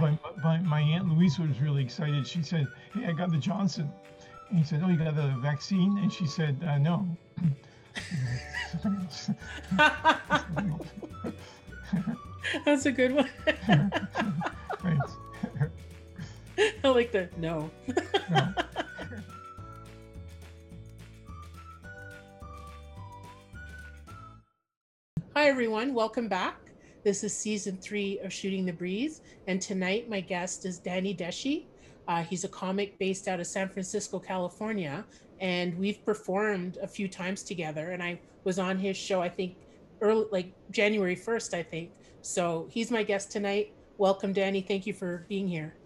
but, but my aunt Louise was really excited. She said, "Hey, I got the Johnson." And he said, "Oh, you got the vaccine?" And she said, uh, "No." That's a good one. I like that. no. No. Hi, everyone. Welcome back. This is season three of Shooting the Breeze. And tonight, my guest is Danny Deshi. Uh, he's a comic based out of San Francisco, California. And we've performed a few times together. And I was on his show, I think, early, like January 1st, I think. So he's my guest tonight. Welcome, Danny. Thank you for being here.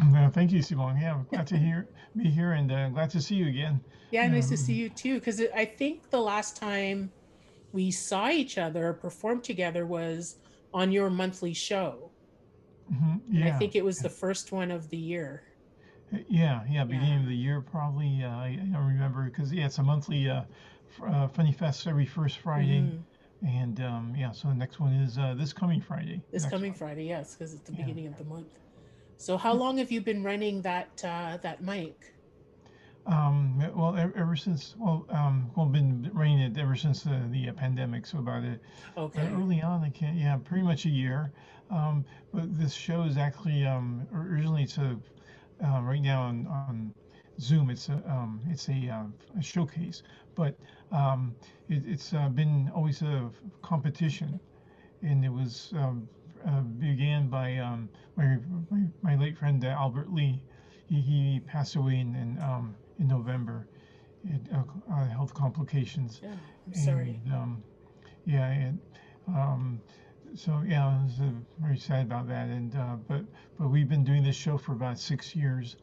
Uh, thank you, Simone. Yeah, I'm glad to hear be here and uh, glad to see you again. Yeah, nice to Um, see you too. Because I think the last time we saw each other or performed together was on your monthly show. mhm, And I think it was the first one of the year. yeah, yeah. Beginning of the year, probably. Uh, I, I don't remember because yeah, it's a monthly uh, uh, Funny Fest every first Friday, Mhm. and um, yeah. So the next one is uh, this coming Friday. This coming one. Friday, yes, because it's the Yeah. beginning of the month. So how long have you been running that uh, that mic? Um, well, ever, since well, um, well, been running it ever since uh, the uh, pandemic. So about it Okay. Uh, early on, I can't. Yeah, pretty much a year. Um, but this show is actually um, originally it's a uh, right now on, on Zoom. It's a um, it's a, uh, a showcase, but um, it, it's uh, been always a competition, and it was um, uh, began by um, my, my my late friend uh, Albert Lee. He, he passed away in in, um, in November, it, uh, uh, health complications. Yeah, I'm sorry. And, um, yeah, and um, so yeah, I was uh, very sad about that. And uh, but but we've been doing this show for about six years,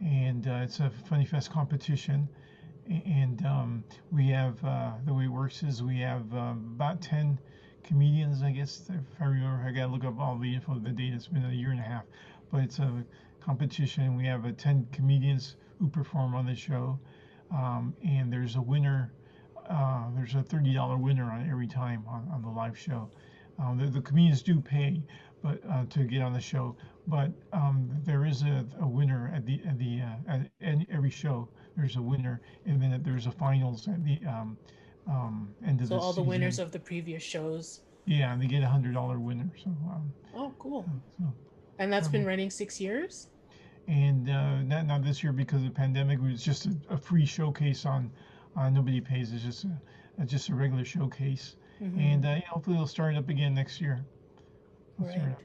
and uh, it's a Funny Fest competition. And um, we have uh, the way it works is we have about ten comedians, I guess, if I remember. I gotta look up all the info. The date. It's been a year and a half, but it's a competition. We have uh, ten comedians who perform on the show, um, and there's a winner uh, there's a thirty dollar winner on every time on, on the live show. Um, the, the comedians do pay, but uh, to get on the show, but um, there is a, a winner at the at the uh, at, at every show. There's a winner, and then there's a finals at the um, um, end of So the all the season. winners of the previous shows. yeah, and they get a hundred dollar winner. So, um, Oh, cool. so And that's been Um, running six years. And uh, not not this year because of the pandemic. It was just a, a free showcase on. Uh, nobody pays. It's just a, a just a regular showcase. Mhm. and uh, hopefully it'll start it up again next year. Right.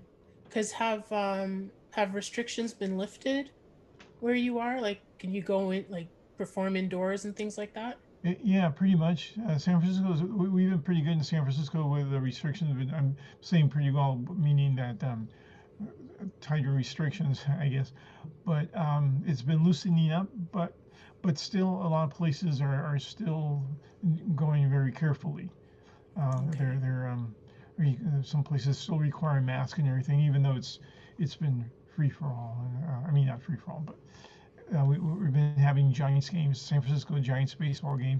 Because have um have restrictions been lifted where you are? Like, can you go in like perform indoors and things like that? Y- yeah, pretty much. Uh, San Francisco, we, we've been pretty good in San Francisco with the restrictions. But I'm saying pretty well, meaning that um, tighter restrictions, I guess. But um, it's been loosening up, but but still, a lot of places are, are still going very carefully. Uh, Okay. They're they're um, re- some places still require a mask and everything, even though it's it's been free for all. Uh, I mean, not free for all, but uh, we, we've been having Giants games, San Francisco Giants baseball games.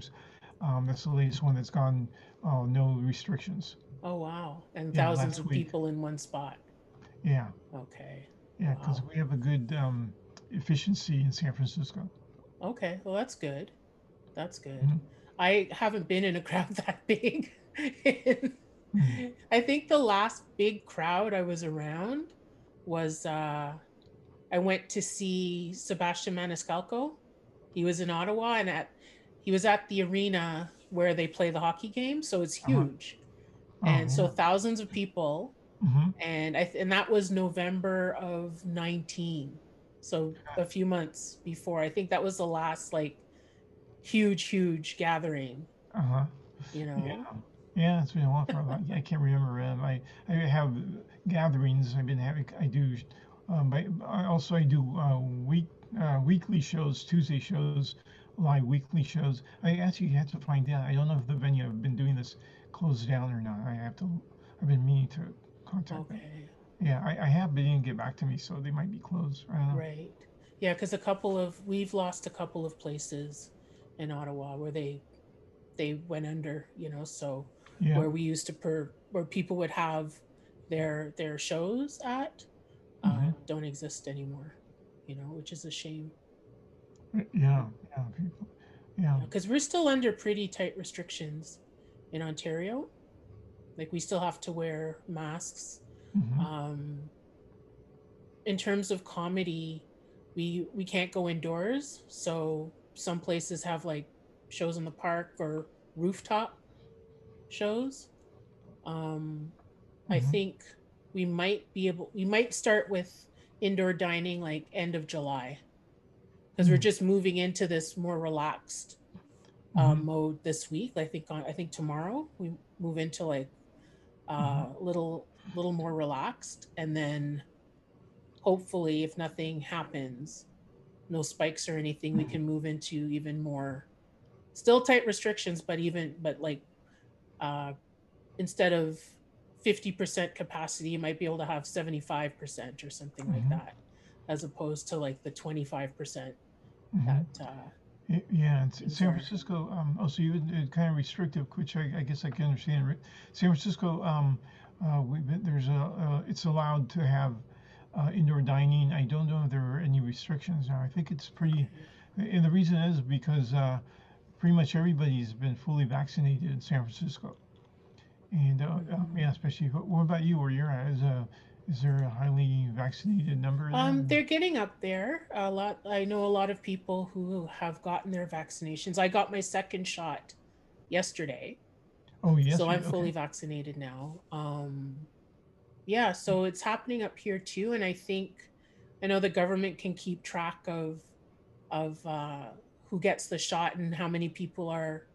Um, that's the latest one that's gone uh, no restrictions. Oh wow! And Yeah, thousands of week. people in one spot. Yeah, Okay. yeah, because Wow. we have a good um, efficiency in San Francisco. Okay. Well, that's good. That's good. Mhm. I haven't been in a crowd that big. Mhm. I think the last big crowd I was around was uh, I went to see Sebastian Maniscalco. He was in Ottawa and at he was at the arena where they play the hockey game, so it's Uh-huh. huge. and so thousands of people hmm and I th- and that was November of 19. So a few months before. I think that was the last like huge huge gathering, uh huh. you know. Yeah, yeah, it's been a while for a lot. I can't remember. Um, I I have gatherings. I've been having. I do. Um, but I also I do uh, week uh, weekly shows, Tuesday shows, live weekly shows. I actually had to find out. I don't know if the venue I've been doing this closed down or not. I have to. I've been meaning to contact. Okay. Yeah, I, I have, but they didn't get back to me, so they might be closed. Right. Yeah, because a couple of we've lost a couple of places in Ottawa where they they went under, you know, so Yeah. where we used to per where people would have their their shows at. Um, Mhm. don't exist anymore. You know, which is a shame Yeah, yeah, people, yeah. because we're still under pretty tight restrictions in Ontario. Like we still have to wear masks. mhm, Um, in terms of comedy, we we can't go indoors. So some places have like shows in the park or rooftop shows. Um, I Mhm. think we might be able. We might start with indoor dining like end of July because we're Mm. just moving into this more relaxed um, mhm, mode this week. I think on I think tomorrow we move into like uh, Mm-hmm. little little more relaxed, and then hopefully, if nothing happens, no spikes or anything, we can move into even more still tight restrictions, but even but like uh, instead of fifty percent capacity, you might be able to have seventy five percent or something like Mhm. that, as opposed to like the twenty five percent mhm. that. Uh, Y- Yeah, San are- Francisco, um, oh, so you, uh, kind of restrictive, which I, I guess I can understand. San Francisco, um, uh, we've been, there's a, uh, it's allowed to have, uh, indoor dining. I don't know if there are any restrictions now. I think it's pretty, and the reason is because, uh, pretty much everybody's been fully vaccinated in San Francisco. And, uh, um, yeah, especially, wh- what about you, where you're at? Is, uh, is there a highly vaccinated number? Um, they're getting up there. A lot. I know a lot of people who have gotten their vaccinations. I got my second shot yesterday, Oh, yes. so I'm fully okay. vaccinated now. Um, yeah, so it's happening up here too, and I think I know the government can keep track of of uh, who gets the shot and how many people are,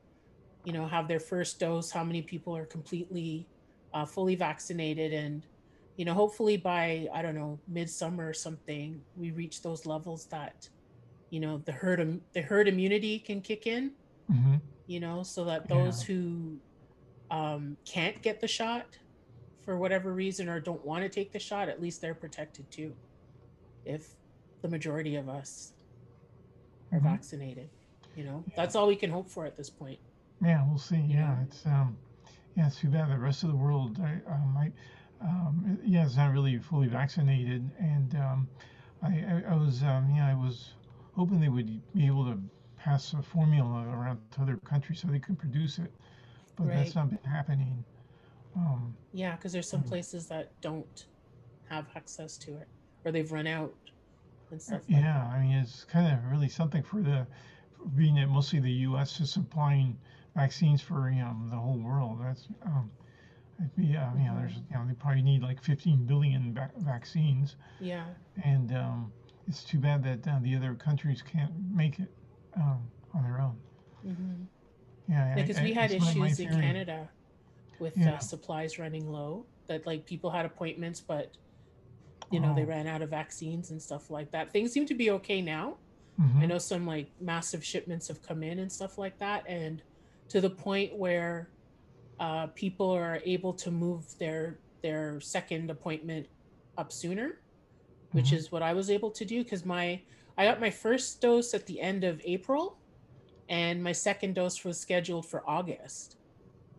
you know, have their first dose, how many people are completely uh, fully vaccinated, and you know, hopefully by I don't know midsummer or something, we reach those levels that, you know, the herd the herd immunity can kick in. Mhm. You know, so that Yeah. those who um, can't get the shot for whatever reason or don't want to take the shot, at least they're protected too. If the majority of us are Mhm. vaccinated, you know, that's all we can hope for at this point. Yeah, we'll see. you Yeah, know? it's um, yeah, it's too bad. The rest of the world, I, I, um, yeah, it's not really fully vaccinated, and um, I, I, I was, um, yeah, I was hoping they would be able to pass a formula around to other countries so they can produce it, but that's not been happening. Um, Yeah, because there's some Mm. places that don't have access to it or they've run out and stuff. like yeah, I mean, it's kind of really something for the, being that mostly the U.S. is supplying vaccines for you know the whole world. That's um, uh, you know, there's you know they probably need like 15 billion va- vaccines. Yeah. and um, it's too bad that uh, the other countries can't make it um, on their own. hmm Yeah, because I- we had it's my- my issues in. Canada with Yeah. uh, supplies running low. That like people had appointments, but you know they Oh. ran out of vaccines and stuff like that. Things seem to be okay now. Mhm. I know some like massive shipments have come in and stuff like that, and to the point where uh, people are able to move their their second appointment up sooner, which Mhm. is what I was able to do because my I got my first dose at the end of April, and my second dose was scheduled for August.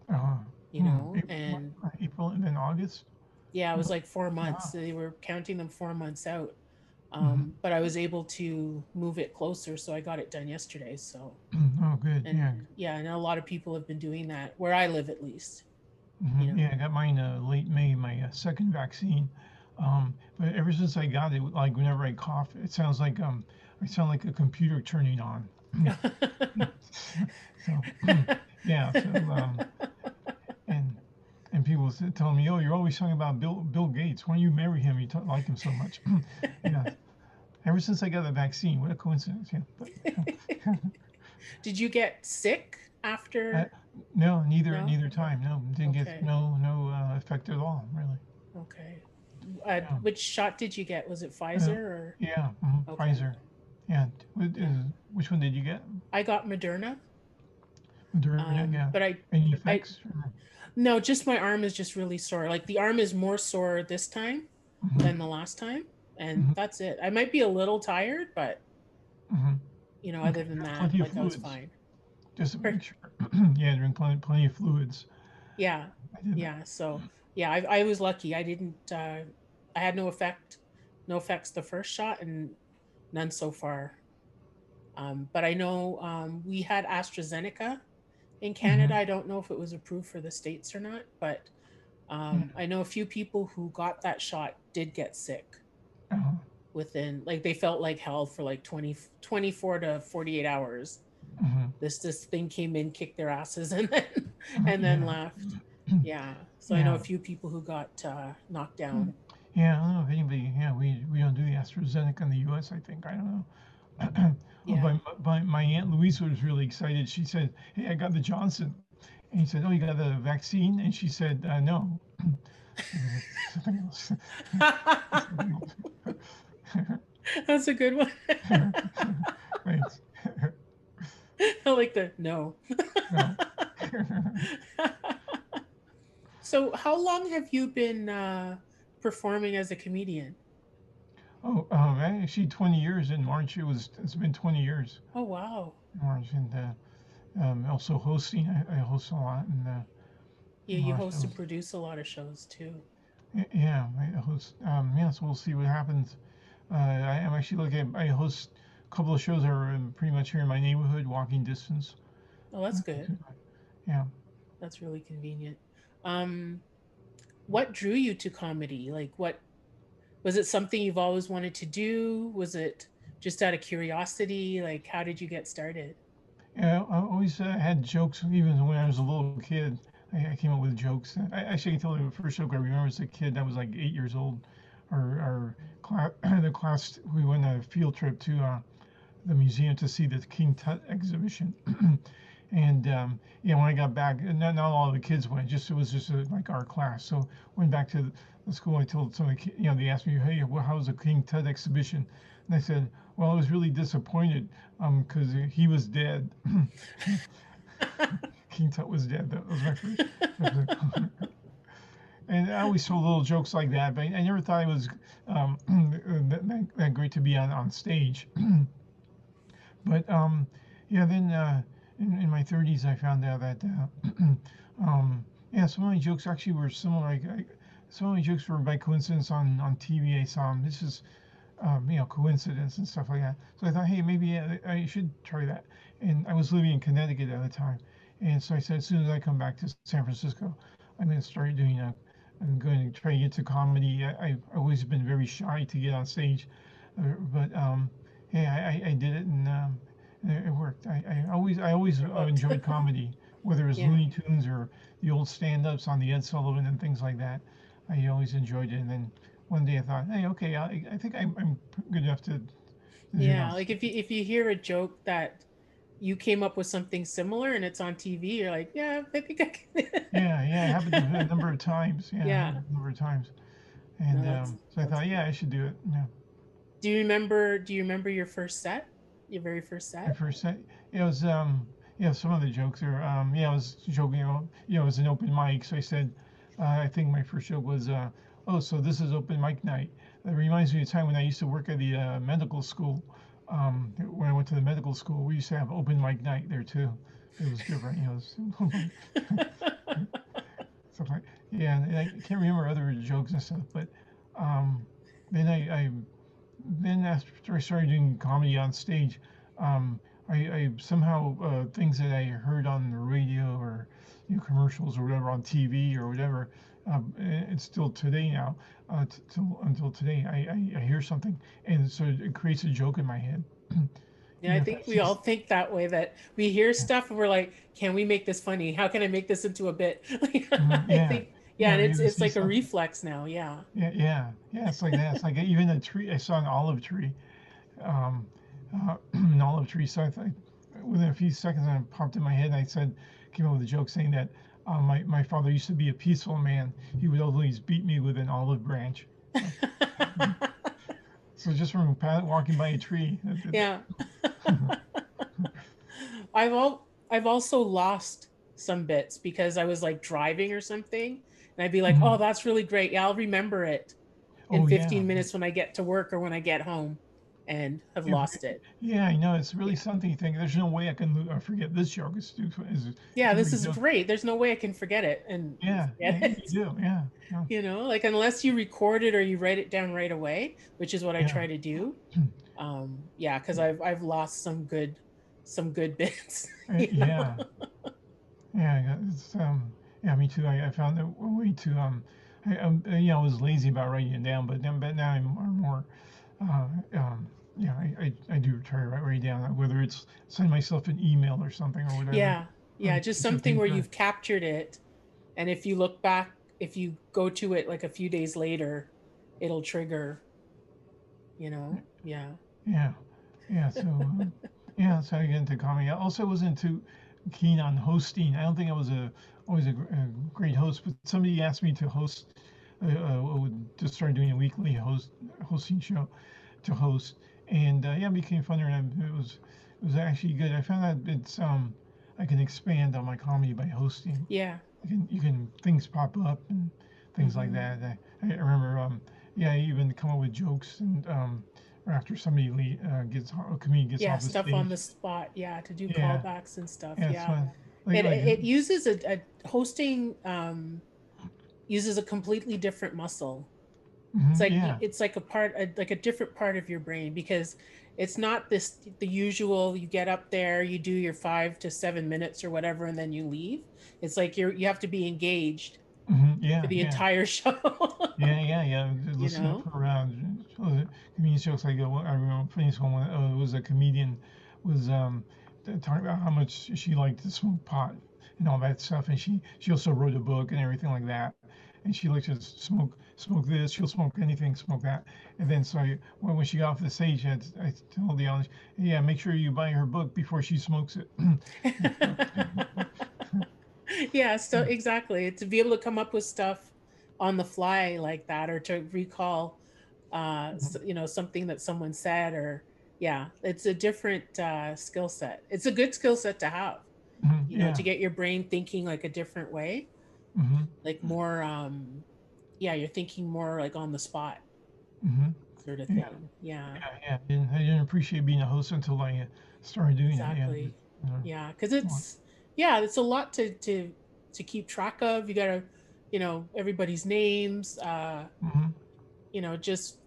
Uh, You hmm, know, April, and April and then August. yeah, it was like four months. Wow. They were counting them four months out. Mm-hmm. Um, But I was able to move it closer, so I got it done yesterday. So oh, good. and yeah. yeah, and a lot of people have been doing that where I live, at least. mhm, you know. Yeah, I got mine uh, late May, my uh, second vaccine. Um, but ever since I got it, like whenever I cough, it sounds like um, I sound like a computer turning on. so yeah, so um, people s- tell me, oh, you're always talking about Bill Bill Gates. Why don't you marry him? You t- like him so much. yeah. Ever since I got the vaccine, what a coincidence. Yeah. But, Did you get sick after? Uh, no, neither No? neither time. No, didn't Okay. get no no uh, effect at all. Really. okay. Uh, yeah. Which shot did you get? Was it Pfizer or? Yeah. mhm, Okay. Pfizer. Yeah. Which one did you get? I got Moderna. Moderna, yeah, Um, yeah. But I Any effects? or- no, just my arm is just really sore. Like the arm is more sore this time Mhm, than the last time, and Mhm. that's it. I might be a little tired, but mhm. you know, Okay, other than that, like I was fine. Just make sure. yeah, drink plenty, plenty of fluids. Yeah, yeah. So yeah, I, I was lucky. I didn't. Uh, I had no effect, no effects the first shot, and none so far. Um, but I know um, we had AstraZeneca in Canada. I don't know if it was approved for the states or not, but um, I know a few people who got that shot did get sick Uh, within, like they felt like hell for like 20, 24 to 48 hours. mhm. This this thing came in, kicked their asses, and then and then Yeah. left. Yeah. So I know a few people who got uh, knocked down. Yeah, I don't know if anybody. Yeah, we we don't do the AstraZeneca in the U.S. I think I don't know. Well, Yeah. my, my my aunt Louise was really excited. She said, "Hey, I got the Johnson," and he said, "Oh, you got the vaccine?" And she said, uh, "No." Something else. That's a good one. Thanks. I like the no. No. so, how long have you been uh, performing as a comedian? Oh, um, actually, 20 years in March. It was. It's been 20 years. Oh wow. in March, and uh, um, also hosting. I, I host a lot, and uh, Yeah, you host and produce a lot of shows too. yeah, I host. Um, yeah, so we'll see what happens. Uh, I, I'm actually looking. I host a couple of shows that are um, pretty much here in my neighborhood, walking distance. Oh, that's good. Yeah. That's really convenient. Um, what drew you to comedy? Like, what was it? Something you've always wanted to do? Was it just out of curiosity? Like, how did you get started? Yeah, I always uh, had jokes, even when I was a little kid. I, I came up with jokes. I actually can tell you the first joke I remember as a kid. I was like eight years old. Our, our class, the class, we went on a field trip to uh, the museum to see the King Tut exhibition. and um, yeah, when I got back, and not, not all the kids went. Just it was just uh like our class. So went back to the school. I told some of the, ki- you know, they asked me, hey, well, how was the King Tut exhibition? And I said, well, I was really disappointed because he was dead. King Tut was dead. That was my first. and I always told little jokes like that, but I never thought it was um, that, that, that great to be on, on stage. but um, yeah, then uh, in, in my 30s, I found out that uh, um, yeah, some of my jokes actually were similar. Like, I, some of my jokes were by coincidence on on TV. I saw 'em. This is um, you know coincidence and stuff like that. So I thought, hey, maybe I, should try that. And I was living in Connecticut at the time, and so I said, as soon as I come back to San Francisco, I'm going to start doing a. I'm going to try to get to comedy. I, I've always been very shy to get on stage, uh, but um, I, I- I did it and um, it worked. I, I always I always uh, enjoyed comedy, whether it was Yeah. Looney Tunes or the old stand-ups on the Ed Sullivan and things like that. I always enjoyed it. And then one day I thought, hey, okay, I, I think I'm, I'm good enough to. to Yeah, like if you if you hear a joke that you came up with something similar and it's on TV, you're like, yeah, I think I can. Yeah, yeah, it happened a number of times. Yeah, Yeah. a number of times. And that's- um, so I thought, yeah, I should do it. Yeah. Do you remember? Do you remember your first set? Your very first My set? first set, it was um, yeah, some of the jokes are um, yeah, I was joking. You know, you know, it was an open mic, so I said, uh, I think my first joke was, uh, oh, so this is open mic night. That reminds me of a time when I used to work at the uh, medical school. Um, when I went to the medical school, we used to have open mic night there too. It was different, you know. like yeah, I can't remember other jokes and stuff, but um, then I, I then after I started doing comedy on stage, um, I, I somehow uh, things that I heard on the radio or you know, commercials or whatever on TV or whatever, um, it's still today now. Uh, t- until today, I, I, I hear something, and so it creates a joke in my head. Yeah, I think we all think that way. That we hear stuff and we're like, "Can we make this funny? How can I make this into a bit?" I yeah. think, Yeah, and it's it's like a reflex now. Yeah, Yeah, yeah, yeah. It's like that. It's like even a tree. I saw an olive tree, um, uh, an olive tree. So I thought, within a few seconds, I popped in my head. And I said, came up with a joke saying that uh, my my father used to be a peaceful man. He would always beat me with an olive branch. So just from walking by a tree. yeah. I've all I've also lost some bits because I was like driving or something, and I'd be like, Mhm. "Oh, that's really great. Yeah, I'll remember it in Oh, 15 yeah. minutes when I get to work or when I get home." and have Yeah, lost it. yeah, I know. It's really something you think there's no way I can lo- I forget this joke. It's, is Yeah, this is great. There's no way I can forget it and Yeah, forget yeah, it. you do. Yeah, yeah, You know, like unless you record it or you write it down right away, which is what I try to do. Um, yeah, because I've I've lost some good some good bits. Uh, know? yeah, yeah. It's um, yeah, me too. I, I found a way to um, I, um, you know, I was lazy about writing it down, but then, but now I'm more, more uh, um, yeah, I, I, I do try to write, write down whether it's send myself an email or something or whatever. Yeah, yeah, Um, just something where you've captured it, and if you look back, if you go to it like a few days later, it'll trigger. You know, yeah, Yeah, yeah. So um, yeah, so I get into comedy. I also wasn't too keen on hosting. I don't think I was a always a, a great host, but somebody asked me to host. Uh, uh, would just start doing a weekly host hosting show to host, and uh, yeah, it became funner, and I, it was it was actually good. I found that it's um I can expand on my comedy by hosting. yeah, You can you can things pop up and things like Mhm. that. I, I remember um yeah, I even come up with jokes and um or after somebody uh, gets a comedian gets yeah, off the stuff stage. on the spot. Yeah, to do Yeah. callbacks and stuff. yeah, Yeah. Like, it like, it uses a, a hosting um uses a completely different muscle. mhm, It's like yeah, it's like a part a, like a different part of your brain because it's not this the usual you get up there you do your five to seven minutes or whatever and then you leave it's like you're you have to be engaged mhm, yeah, for the yeah. entire show Yeah, yeah, yeah. Listen know? up around comedian jokes. Like uh, I remember funniest one. Uh, was a comedian was um talking about how much she liked to smoke pot and all that stuff, and she she also wrote a book and everything like that. And she likes to smoke smoke this. She'll smoke anything, smoke that. And then so I, when when she got off the stage, I, I told the audience, yeah, make sure you buy her book before she smokes it. yeah so exactly to be able to come up with stuff on the fly like that or to recall uh s- you know something that someone said or yeah it's a different uh skill set it's a good skill set to have Mhm, you know yeah. to get your brain thinking like a different way hmm like more um yeah you're thinking more like on the spot hmm sort of thing Yeah. yeah Yeah, yeah. I didn't, appreciate being a host until I started doing exactly it. Yeah. yeah. yeah because it's yeah it's a lot to to to keep track of you gotta you know everybody's names uh hmm you know just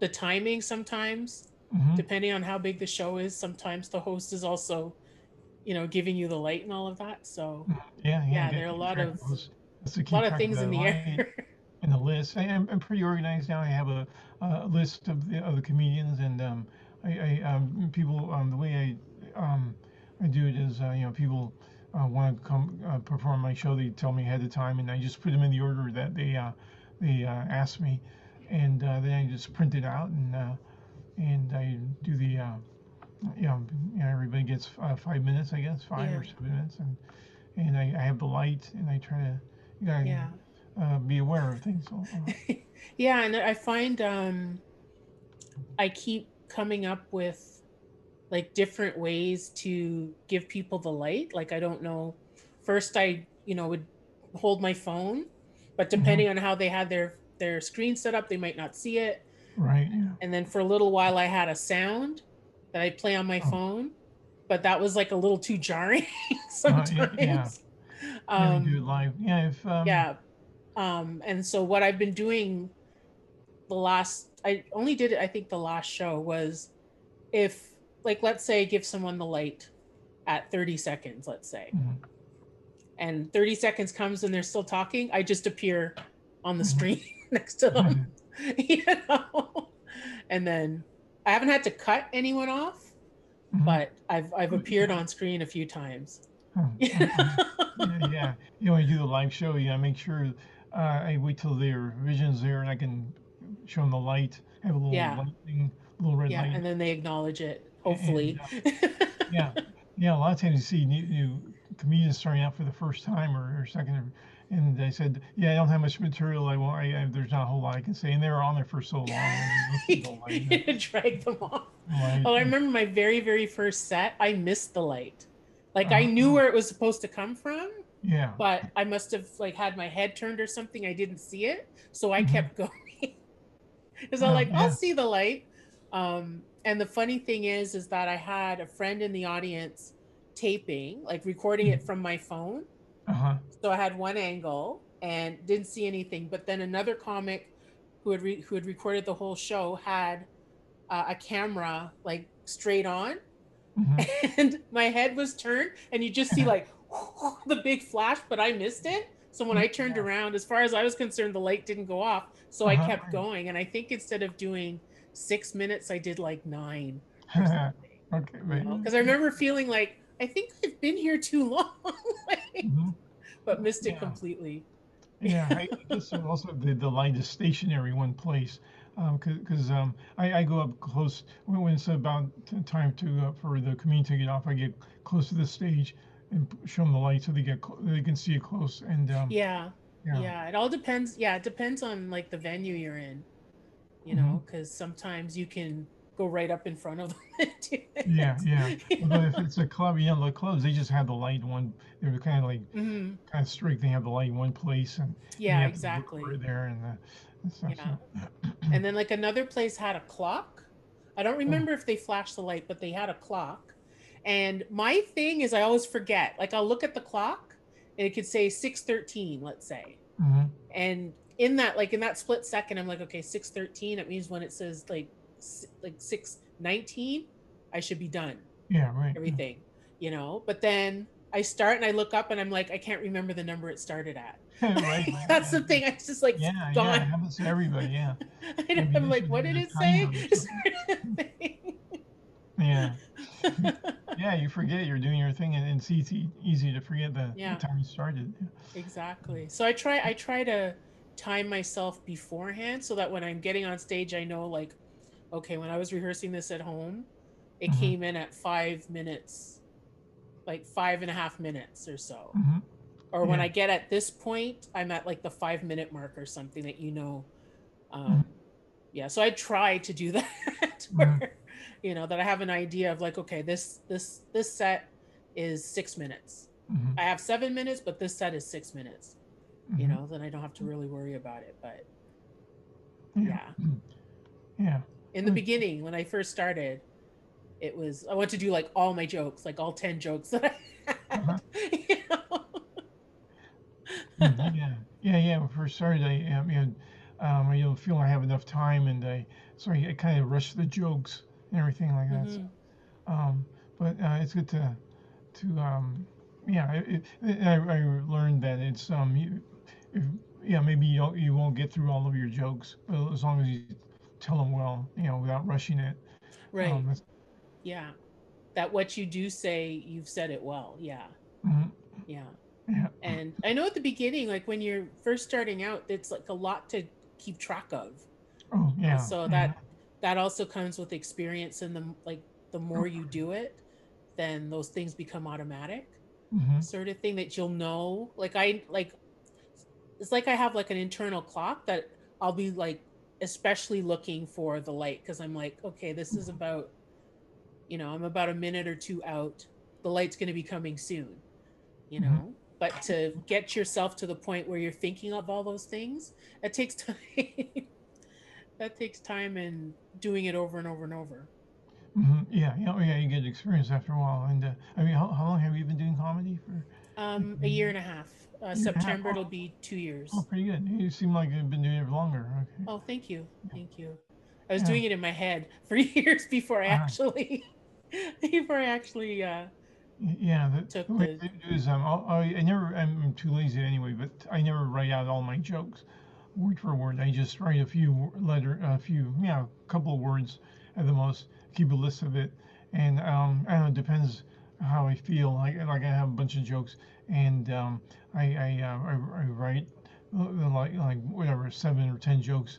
the timing sometimes hmm depending on how big the show is sometimes the host is also you know giving you the light and all of that so Yeah, yeah. Yeah, there are a lot of- those- a lot of things in the air And the list. I, am I'm pretty organized now. I have a, a list of the of the comedians, and um, I, I um, people um, the way I um, I do it is uh, you know people uh, want to come uh, perform my show. They tell me ahead of time, and I just put them in the order that they uh, they uh, ask me, and uh, then I just print it out and uh, and I do the uh, you know, everybody gets uh, five minutes, I guess, five or seven minutes, and and I, I have the light, and I try to you gotta yeah uh, be aware of things. So, uh, yeah and i find um i keep coming up with like different ways to give people the light like i don't know first i you know would hold my phone but Mm-hmm. depending on how they had their their screen set up they might not see it right? Yeah. and then for a little while i had a sound that i play on my Oh. phone but that was like a little too jarring Uh, sometimes yeah, yeah. yeah, we do um, live. Yeah, if um, yeah um and so what i've been doing the last i only did it i think the last show was if like let's say give someone the light at 30 seconds let's say mhm, and 30 seconds comes and they're still talking i just appear on the Mhm. screen next to them you know and then i haven't had to cut anyone off mhm, but i've i've Oh, appeared on screen a few times uh, uh, yeah, yeah. You know, when you do the live show, you gotta make sure uh, I wait till their vision's there and I can show them the light. Have a little Yeah. light thing, little red yeah light. and then they acknowledge it hopefully yeah, yeah. A lot of times you see new, new comedians starting out for the first time or, or second, or, and they said, "Yeah, I don't have much material. I won't. I, I, there's not a whole lot I can say." And they were on there for so long. and they don't see the light, you drag them off. light, Oh, I remember my very, very first set. I missed the light. Like I knew Uh-huh. where it was supposed to come from, Yeah. but I must have like had my head turned or something. I didn't see it, so I Mhm. kept going. Because I'm Oh, like, I'll see the light, Um, and the funny thing is, is that I had a friend in the audience taping, like recording it from my phone. Uh huh. So I had one angle and didn't see anything. But then another comic who had re- who had recorded the whole show had uh, a camera like straight on, hmm and my head was turned, and you just see like the big flash, but I missed it. So when I turned Yeah. around, as far as I was concerned, the light didn't go off. So I Uh-huh, kept going, and I think instead of doing six minutes, I did like nine or something. okay. Right. Because I remember feeling like I think I've been here too long, like, Mhm. but missed it Yeah. completely. Yeah, I guess also the, the light is stationary one place. Um, cause, um, I, I go up close when, when it's about time to, uh, for the community to get off, I get close to the stage and show them the light so they get, cl- they can see it close and, um, Yeah, yeah. yeah. It all depends. Yeah, it depends on like the venue you're in, you Mm-hmm. know, because sometimes you can go right up in front of them. and. Yeah, yeah. But if it's a club, you know, the clubs, they just have the light one, they're kind of like, Mhm. kind of strict, they have the light in one place and Yeah, look exactly. over there and, and stuff, Yeah. so. And then like another place had a clock. I don't remember if they flashed the light, but they had a clock. And my thing is I always forget. Like I'll look at the clock and it could say 613, let's say. Mhm. And in that like in that split second I'm like, okay, 613, it means when it says like like 619, I should be done. Yeah, right. Everything, you know? But then I start and I look up and I'm like, I can't remember the number it started at. right. right, That's the thing. I just like Yeah, yeah, gone. it happens to everybody, yeah. I know, Maybe I'm they like, what did it say? Yeah, yeah, you forget you're doing your thing, and it's easy easy to forget the, Yeah. the time you started. exactly. So I try I try to time myself beforehand so that when I'm getting on stage I know like okay, when I was rehearsing this at home, it Mhm. came in at five minutes, like five and a half minutes or so. hmm Or when I get at this point, I'm at like the five minute mark or something that you know. Um, Mhm. Yeah, so I try to do that, where, you know, that I have an idea of like, okay, this this this set is six minutes. hmm I have seven minutes, but this set is six minutes. You Mhm. know, then I don't have to really worry about it. But Yeah. Yeah. In the Mm. beginning, when I first started, it was I want to do like all my jokes, like all ten jokes that I had. Uh-huh. You know? Mhm, yeah. Yeah. Yeah. When I first started, I, um, you know, um, I don't feel I have enough time, and I, so I, I kind of rush the jokes and everything like that. so, Mhm. um, but uh, it's good to, to, um, yeah. It, it, I, I learned that it's um, you, if, yeah, maybe you don't, you won't get through all of your jokes, but as long as you tell them well, you know, without rushing it. Right. Um, Yeah. That what you do say, you've said it well. Yeah. mhm, Yeah. yeah. And I know at the beginning, like when you're first starting out, it's like a lot to keep track of. Oh, yeah. So that that also comes with experience and the like the more you do it, then those things become automatic. hmm Sort of thing that you'll know. Like I like it's like I have like an internal clock that I'll be like especially looking for the light because I'm like, okay, this is about you know, I'm about a minute or two out. The light's going to be coming soon, you know. But to get yourself to the point where you're thinking of all those things, it takes time. that takes time and doing it over and over and over. hmm Yeah, yeah, yeah. You get experience after a while, and uh, I mean, how, how long have you been doing comedy for? Um, a year and a half. Uh, September oh. it'll be two years. Oh, pretty good. You seem like you've been doing it longer. Okay. Oh, thank you, thank you. I was Yeah. doing it in my head for years before I actually, before I actually. Uh, Yeah, the, Took the way the- do is um, I, I never, I'm too lazy anyway, but I never write out all my jokes word for word. I just write a few letter, a few, yeah, a couple of words at the most. Keep a list of it, and um, I don't know, it depends how I feel. Like, like I have a bunch of jokes, and um, I, I, uh, I, I write uh, like, like whatever, seven or ten jokes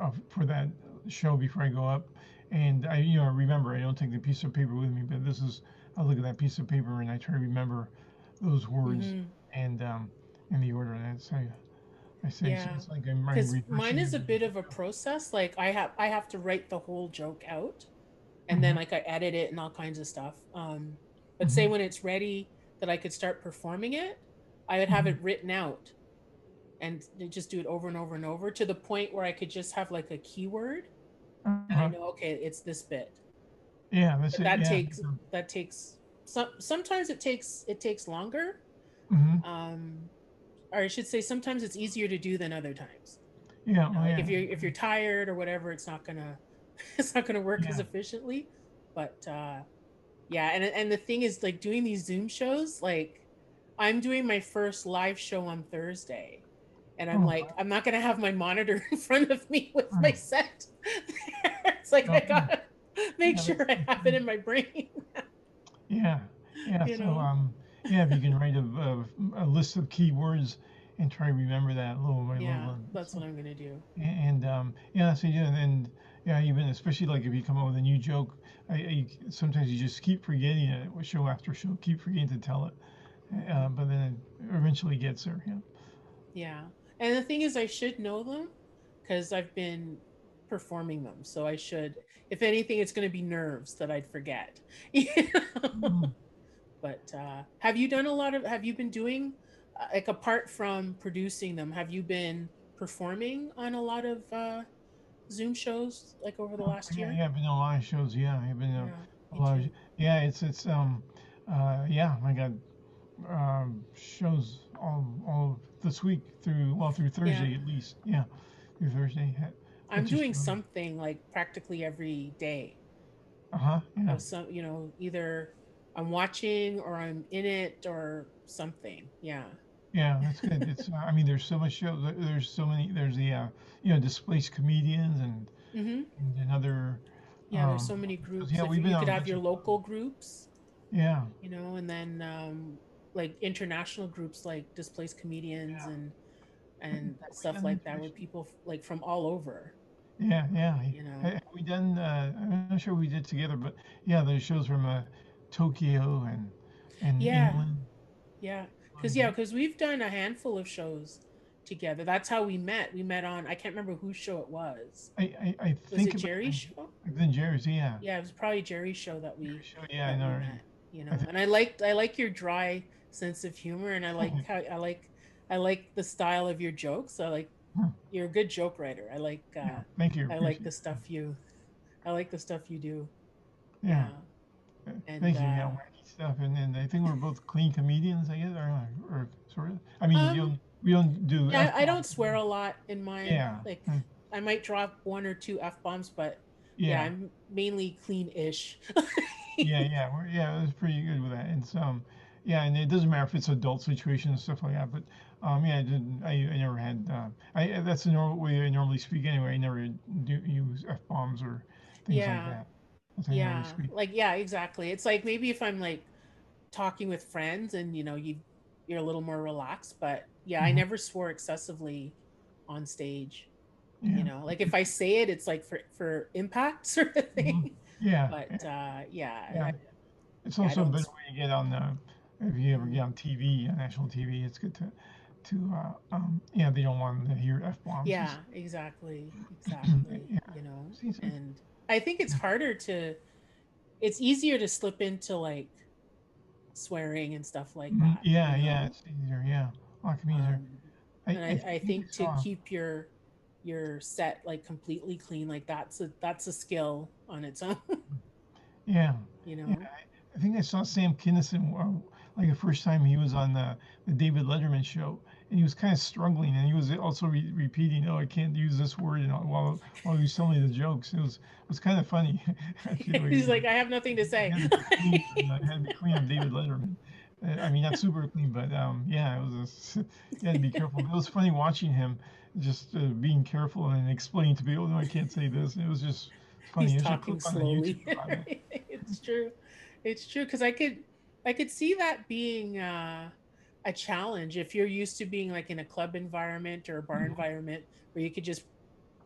uh, for that show before I go up. And I, you know, remember, I don't take the piece of paper with me, but this is I look at that piece of paper and I try to remember those words mhm. and um, in the order that I say. I say so Yeah. it's like I'm, mine is a bit of a process like i have i have to write the whole joke out and then Mhm. like i edit it and all kinds of stuff um but say when it's ready that i could start performing it i would have it written out and just do it over and over and over to the point where i could just have like a keyword and I Uh-huh. know okay, it's this bit. Yeah, that's But it. that Yeah. takes that takes some sometimes it takes it takes longer. hmm Um or I should say sometimes it's easier to do than other times. Yeah. You know, oh, like yeah. if you're if you're tired or whatever, it's not gonna it's not gonna work as efficiently. But uh yeah, and and the thing is like doing these Zoom shows, like I'm doing my first live show on Thursday. And I'm Oh, like, I'm not gonna have my monitor in front of me with my Hmm. set. it's like I gotta make Yeah, sure I have it in my brain. Yeah, yeah. You so, know? um, yeah, if you can write a, a, a list of keywords and try to remember that little by yeah, little. that's what I'm gonna do. And um, yeah, so yeah, and, and yeah, even especially like if you come up with a new joke, I, I sometimes you just keep forgetting it, show after show, keep forgetting to tell it, uh, but then it eventually gets there. Yeah. Yeah. And the thing is, I should know them because I've been performing them. So I should, if anything, it's going to be nerves that I'd forget. You know? Mm. But uh, have you done a lot of, have you been doing, uh, like, apart from producing them, have you been performing on a lot of uh, Zoom shows like over the last yeah, year? yeah, I've been on a lot of shows. Yeah, I've been uh, Yeah, a lot. Of, yeah, it's it's um, uh, yeah, I got um shows all all this week through well through Thursday at least. Yeah, through Thursday. I'm doing something like practically every day. Uh huh. Yeah. of some you know either i'm watching or i'm in it or something yeah Yeah, that's good. It's uh, I mean, there's so much show. There's so many. There's the uh, you know displaced comedians and hmm and other. yeah there's so Um, many groups yeah, If we've you been you on could have your local groups Yeah. you know and then um like international groups like displaced comedians Yeah. and and Have we stuff done like that where international- people f- like from all over Yeah, yeah. you know Have we done? Uh, I'm not sure we did together, but yeah, there's shows from uh, Tokyo and and Yeah. England. yeah because yeah because we've done a handful of shows together that's how we met we met on i can't remember whose show it was I I, I was think it about- jerry's show Then Jerry's, yeah. yeah it was probably jerry's show that we Show, yeah, I know. right. met, you know I thi- and i liked i like your dry sense of humor and i like how i like i like the style of your jokes i like Hmm. you're a good joke writer i like uh Yeah, Thank you. i like the stuff you i like the stuff you do. Yeah. yeah. uh, and, Thank you. Uh, stuff, and then I think we're both clean comedians, I guess, or, or sort of. I mean, Um, you don't, we don't do. yeah i don't swear a lot in my. Yeah. like mm, i might drop one or two f-bombs but yeah, Yeah. i'm mainly clean-ish yeah, yeah, we're, yeah, it was pretty good with that. And so, um, yeah, and it doesn't matter if it's adult situations and stuff like that. But um, yeah, I didn't. I, I never had. Uh, I that's the normal way I normally speak anyway. I never do use f bombs or things Yeah. like that. I yeah like yeah exactly it's like maybe if i'm like talking with friends and you know you you're a little more relaxed but yeah i Mhm. never swore excessively on stage Yeah, you know like if i say it it's like for for impact sort of thing yeah. but uh yeah, Yeah. I- It's yeah, also a s- way to get on the. If you ever get on TV, on national TV, it's good to, to uh, um, yeah, they don't want to hear f bombs. yeah exactly exactly Yeah. you know and i think it's harder to it's easier to slip into like swearing and stuff like Mhm. that Yeah, you yeah, it's easier. Yeah, a lot comedians are. Um, and I, I think to saw- keep your your set like completely clean like that's a that's a skill on its own Yeah, you know yeah. I, I think I saw Sam Kinison uh, like the first time he was on the, the David Letterman show, and he was kind of struggling, and he was also re- repeating, "Oh, I can't use this word," and while while he was telling me the jokes, it was it was kind of funny. He's like i have nothing to say I had to clean, I had to clean David Letterman. Uh, I mean, not super clean, but um, yeah, it was. A, you had to be careful. It was funny watching him just uh, being careful and explaining to people, "No, I can't say this." It was just funny. he's talking slowly it. it's true it's true because i could i could see that being uh a challenge if you're used to being like in a club environment or a bar Mhm. environment where you could just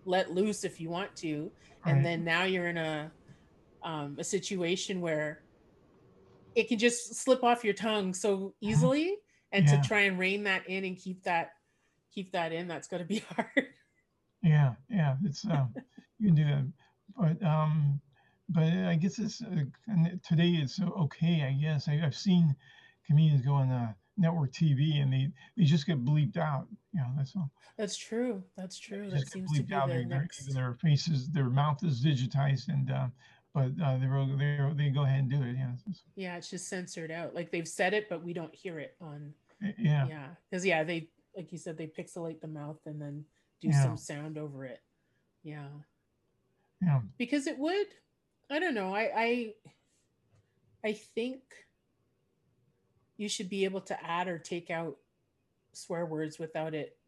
let loose if you want to Right. and then now you're in a um, a situation where it can just slip off your tongue so easily and Uh-huh. Yeah. to try and rein that in and keep that keep that in that's going to be hard Yeah, yeah, it's um, you can do that, but um, but I guess it's uh, and today it's okay. I guess I, I've seen comedians go on uh, network TV, and they they just get bleeped out. You know, that's all. That's true. That's true. They That seems to be out. the Their, their, next. faces, their mouth is digitized, and uh, but uh, they they they go ahead and do it. Yeah, it's just- Yeah, it's just censored out. Like they've said it, but we don't hear it on. yeah, Yeah, because yeah, they like you said, they pixelate the mouth and then do Yeah. some sound over it. Yeah, yeah. because it would. I don't know. I I I think you should be able to add or take out swear words without it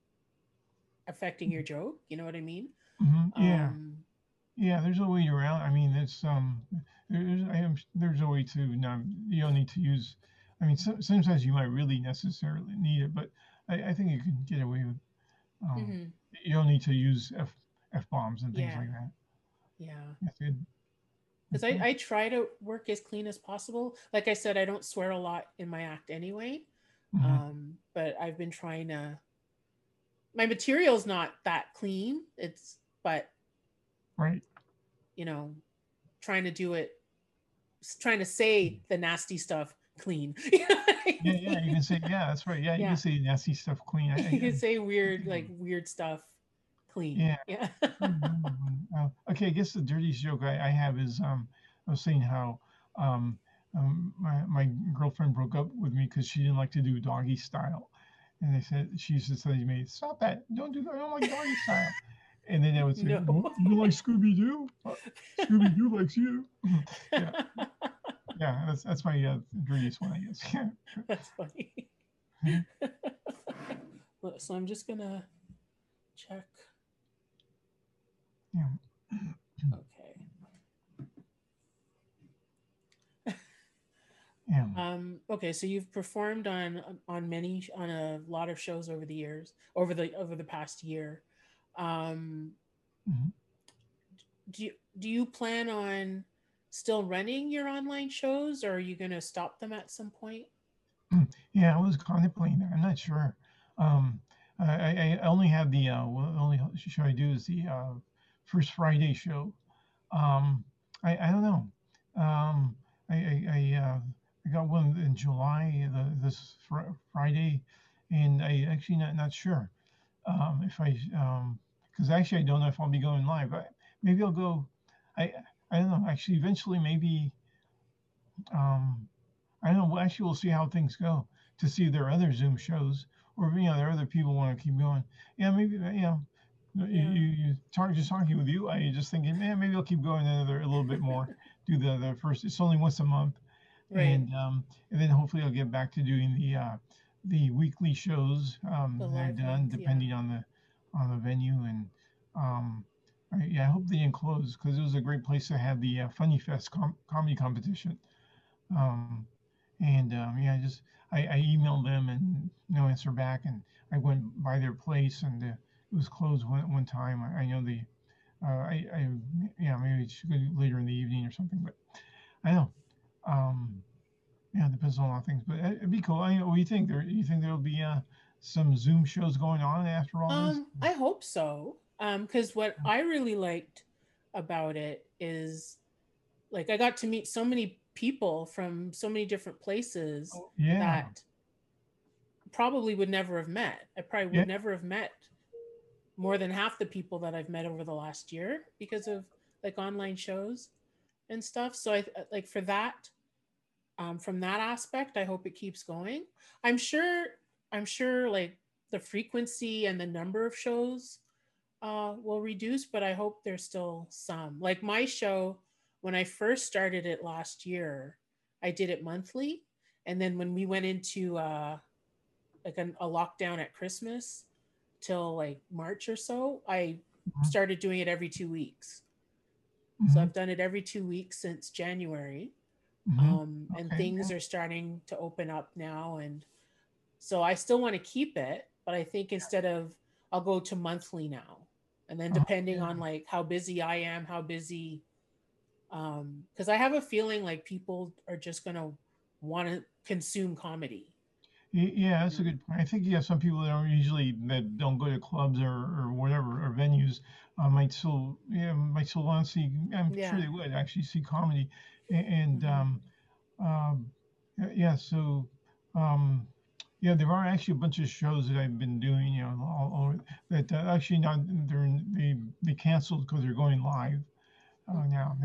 affecting your joke. You know what I mean? hmm yeah. Um, Yeah, there's a way around. I mean, it's um, there's I am there's a way to not you don't need to use. I mean, some, sometimes you might really necessarily need it, but I, I think you can get away with. Um, mhm, You don't need to use f f bombs and things Yeah. like that. Yeah. That's good. Because. I, I try to work as clean as possible. Like I said, I don't swear a lot in my act anyway. Mhm. Um, but I've been trying to. My material's not that clean. It's but right. you know, trying to do it, trying to say the nasty stuff clean. You know what I Yeah, yeah. You can say yeah. That's right. Yeah, you Yeah. can say nasty stuff clean. I, I, you can say weird, like weird stuff clean. Yeah. Yeah. Uh, okay, I guess the dirtiest joke I, I have is um, I was saying how um, um, my, my girlfriend broke up with me because she didn't like to do doggy style. And they said, she used to say to me, Stop that. Don't do that. I don't like doggy style. And then I would say, No. "Well, You like Scooby Doo? Scooby Doo likes you. yeah, yeah, that's, that's my uh, dirtiest one, I guess. Yeah. That's funny. Mhm. So I'm just gonna check. Yeah. Okay. Yeah. Um, okay, so you've performed on on many on a lot of shows over the years, over the over the past year. Um, Mhm. do you do you plan on still running your online shows, or are you going to stop them at some point? Yeah, I was contemplating that. I'm not sure. Um, I, I only have the uh, only show I do is the uh, first Friday show. Um, I I don't know. Um, I I, I, uh, I got one in July the, this fr- Friday, and I actually not not sure um, if I um because actually I don't know if I'll be going live. But maybe I'll go. I I don't know. Actually, eventually maybe. Um, I don't know. Actually, we'll see how things go to see are other Zoom shows or you know there are other people want to keep going. Yeah, maybe you know. You, Yeah. you, you talk just talking with you. I just thinking, man, maybe I'll keep going another a little bit more. Do the the first. It's only once a month, Right. and um, and then hopefully I'll get back to doing the uh, the weekly shows um, The that live done, ones, yeah. depending on the on the venue and um, I, yeah, I hope they didn't because it was a great place to have the uh, Funny Fest com- comedy competition. Um, and um, yeah, I just I, I emailed them and no answer back, and I went by their place and uh, it was closed one one time. I, I know the uh, I, I yeah maybe it's later in the evening or something, but I know. Um, yeah, it depends on a lot of things, but it- it'd be cool. I, what do you think? There, you think there'll be uh, some Zoom shows going on after all this? Um, I hope so. Um, because what I really liked about it is like I got to meet so many people from so many different places yeah, that probably would never have met. I probably would Yeah. never have met more than half the people that I've met over the last year because of like online shows and stuff. So I like for that, um, from that aspect, I hope it keeps going. I'm sure, I'm sure like the frequency and the number of shows uh, will reduce, but I hope there's still some. Like my show, when I first started it last year, I did it monthly, and then when we went into uh, like an, a lockdown at Christmas till like March or so, I Mhm. started doing it every two weeks. Mhm, So I've done it every two weeks since January mhm. um, and Okay, things are starting to open up now and so i still want to keep it but i think instead of i'll go to monthly now and then Oh, depending yeah. on like how busy i am how busy um because i have a feeling like people are just going to want to consume comedy Yeah, that's a good point. I think yeah, some people that don't usually that don't go to clubs or, or whatever or venues uh, might still yeah might still want to see. I'm Yeah. sure they would actually see comedy, A- and Mhm. um, um, yeah. So um, yeah, there are actually a bunch of shows that I've been doing, you know, all, all that uh, actually not they're they they canceled because they're going live uh, now.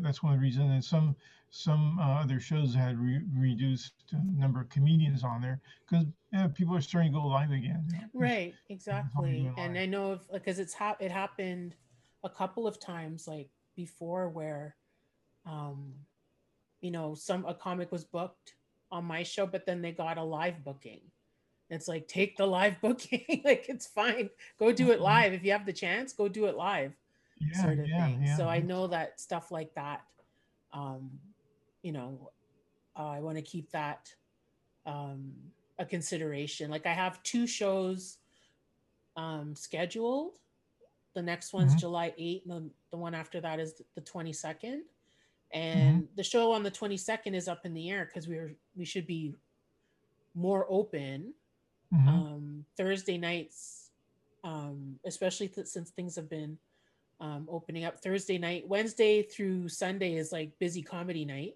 That's one of the reasons. And some some uh, other shows had re- reduced the number of comedians on there because yeah, people are starting to go live again. you know, 'cause Right, exactly. And. I know because it's hap it happened a couple of times like before where um you know some a comic was booked on my show but then they got a live booking. It's like take the live booking like it's fine. Go do it Mhm. live if you have the chance, go do it live Yeah, sort of yeah, thing. yeah. So I know that stuff like that um you know uh, I want to keep that um a consideration. Like I have two shows um scheduled. The next one's Mhm. July 8th, and the, the one after that is the 22nd. Mm-hmm. And the show on the 22nd is up in the air because we're we should be more open. Mhm. Um Thursday nights, um, especially th- since things have been um opening up Thursday night, Wednesday through Sunday is like busy comedy night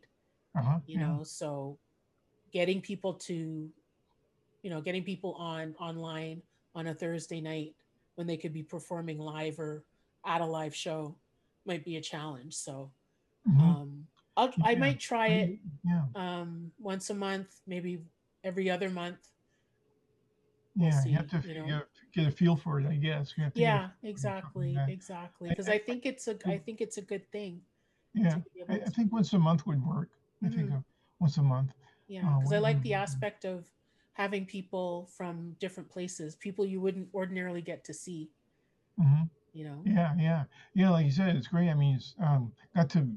uh-huh. you yeah. know so getting people to you know getting people on online on a thursday night when they could be performing live or at a live show might be a challenge so Mhm. um I'll, i might try it Yeah, um once a month maybe every other month we'll yeah. see, You have to you know. get, get a feel for it, I guess. You have to yeah exactly exactly because I- i think it's a i think it's a good thing Yeah, to be able I, I think once a month would work. I think Mhm. uh, once a month. Yeah, Uh, because I like the mm, aspect of having people from different places, people you wouldn't ordinarily get to see, hmm you know? Yeah, yeah, yeah. Like you said, it's great. I mean, it's, um, got to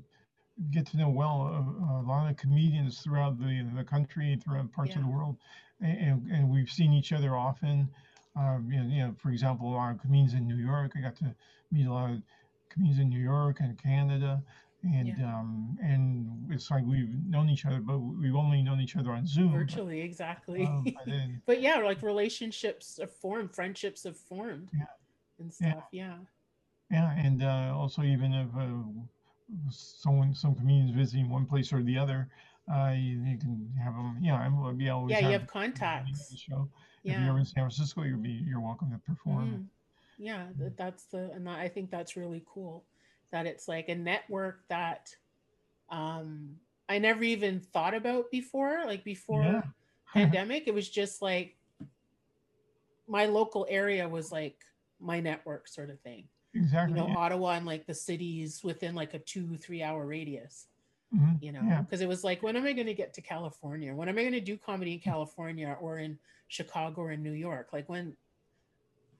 get to know well a, a lot of comedians throughout the the country, throughout parts of the world, and, and we've seen each other often. Um, you, know, you know, for example, of comedians in New York. I got to meet a lot of comedians in New York and Canada, and um, and it's like we've known each other, but we've only known each other on Zoom. but, Virtually, exactly. um, but then, but yeah, like relationships have formed, friendships have formed Yeah. and stuff. Yeah. Yeah, and uh, also even if uh, someone, some comedians visiting one place or the other, uh, you, you can have them. Yeah, I'm, be always Yeah, you have happy to be on contacts. the show. If you're Yeah. in San Francisco, you'll be you're welcome to perform. Mhm. Yeah, th- that's the, and I think that's really cool that it's like a network that um I never even thought about before. Like before Yeah. pandemic, it was just like my local area was like my network sort of thing. Exactly. You know, yeah. Ottawa and like the cities within like a two, three hour radius, Mhm, you know, Yeah. because it was like, when am I going to get to California? When am I going to do comedy in California or in Chicago or in New York? Like when,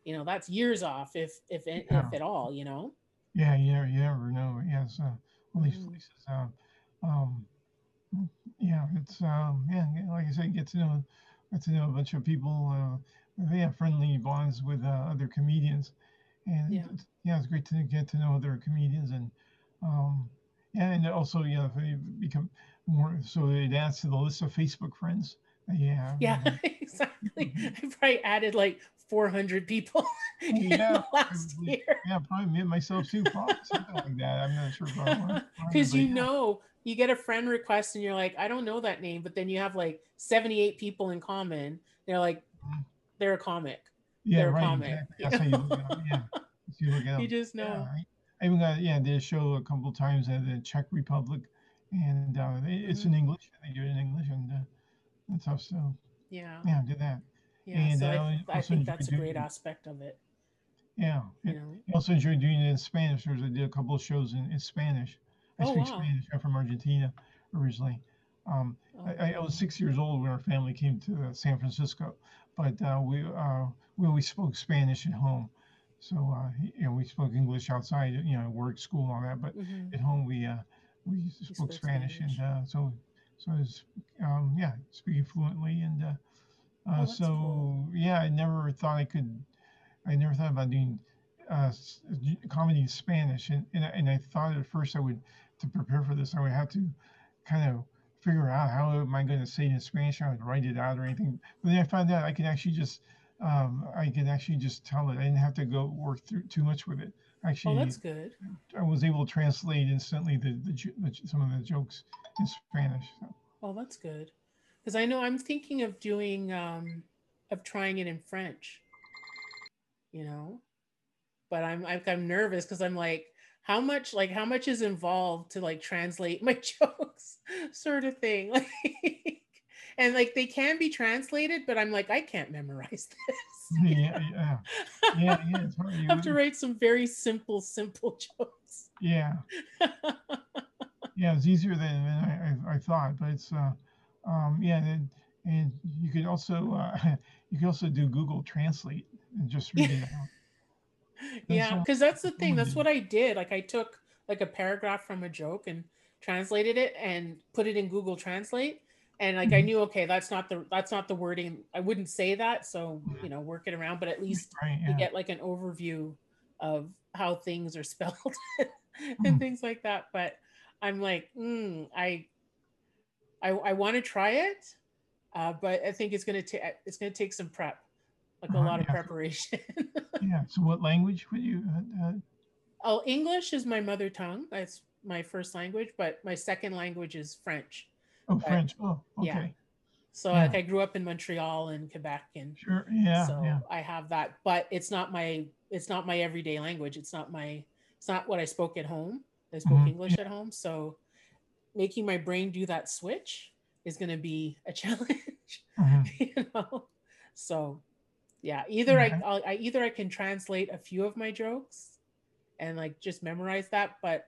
you know, that's years off, if, if, if Yeah. at all, you know? Yeah, yeah, you never know. Yes, uh, all these places. Uh, um, yeah, it's um, yeah, yeah, like I said, get to know, get to know a bunch of people. Uh, they have friendly bonds with uh, other comedians, and Yeah. it's, yeah, it's great to get to know other comedians, and um, yeah, and also yeah, if they become more, so it adds to the list of Facebook friends. yeah you. Yeah, exactly. I probably added like 400 people Yeah, last probably. year. yeah, probably me myself too, probably something like that. I'm not sure because you yeah. know you get a friend request and you're like i don't know that name but then you have like 78 people in common they're like Mhm. they're a comic Yeah, they're a right. comic, Exactly. you That's how you Yeah. You you just Yeah, know I, even got yeah, did a show a couple times at the Czech Republic, and uh, it- it's Mm-hmm. in English. They do it in English, and uh, that's how so yeah yeah, did that. yeah And so I I, I think that's a great aspect of it Yeah, you know I also enjoyed doing it in Spanish. There's I did a couple of shows in, in Spanish. I Oh, speak wow. Spanish. I'm from Argentina originally. Um, Oh, I, I was six years old when our family came to uh, San Francisco, but uh, we uh, we always spoke Spanish at home. So uh, you know, we spoke English outside, you know, work, school, all that. But mhm. at home, we uh, we spoke spoke Spanish, Spanish. and uh, so so it's um, yeah, speaking fluently, and uh, Oh, uh, that's so cool. yeah, I never thought I could. I never thought about doing uh, comedy in Spanish, and, and I- and I thought at first I would to prepare for this I would have to kind of figure out how am I going to say it in Spanish. I would write it out or anything. But then I found out I could actually just um, I can actually just tell it. I didn't have to go work through too much with it. oh Actually, that's good I was able to translate instantly the, the, the some of the jokes in Spanish. So, oh that's good because i know i'm thinking of doing um of trying it in French. You know, but I'm I'm, I'm nervous because I'm like, how much like how much is involved to like translate my jokes, sort of thing. Like, and like they can be translated, but I'm like, I can't memorize this. Yeah, yeah, yeah, yeah. I You have to write some very simple, simple jokes. yeah, yeah. It's easier than, than I, I, I thought, but it's uh, um, yeah, and, and you could also uh, you could also do Google Translate and just read it out. yeah, because that's the thing. That's what I did. Like I took like a paragraph from a joke and translated it and put it in Google Translate. And like I Mhm. knew, okay, that's not the that's not the wording. I wouldn't say that, so you know, work it around. But at least Right? you get like an overview of how things are spelled and Mm. things like that. But I'm like, mm, I, I, I want to try it, uh, but I think it's gonna take it's gonna take some prep, like a Uh-huh, lot of preparation. yeah. So, what language would you? Uh, uh, oh, English is my mother tongue. That's my first language, but my second language is French. Oh. French. Oh, Yeah. okay. So Yeah. like I grew up in Montreal and Quebec, and Sure. Yeah. so yeah. I have that. But it's not my it's not my everyday language. It's not my it's not what I spoke at home. I spoke Mhm, English at home, so making my brain do that switch is going to be a challenge. Mhm. you know, so yeah, either I I'll, I either I can translate a few of my jokes and like just memorize that, but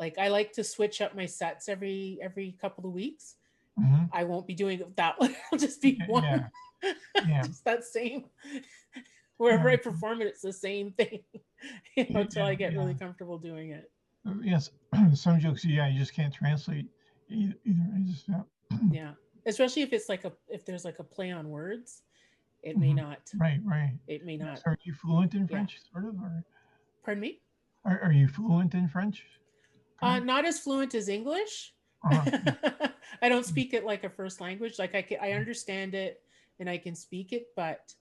like I like to switch up my sets every every couple of weeks. Mhm. I won't be doing that one. I'll just be one. yeah. Yeah. just that same. Wherever I perform it, it's the same thing. you know, until I Yeah, get really comfortable doing it. Uh, Yes. Some jokes. Yeah. You just can't translate either. either. Just. Yeah, especially if it's like a if there's like a play on words, it may Mhm. not. right. Right. It may not. Are you fluent in Yeah. French, sort of, or Pardon me. are, are you fluent in French? Uh, not as fluent as English. Uh-huh. I don't speak it like a first language. Like I can, I understand it and I can speak it, but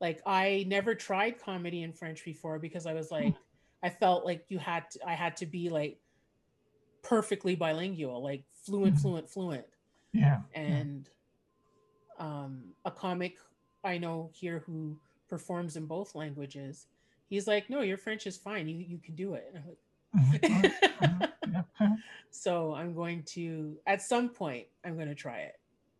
like I never tried comedy in French before because I was like, I felt like you had to, I had to be like perfectly bilingual, like fluent, fluent, fluent. Yeah. And um, a comic I know here who performs in both languages, he's like, no, your French is fine. You you can do it. And I'm like, yeah. Mhm. Uh-huh. So I'm going to at some point I'm going to try it.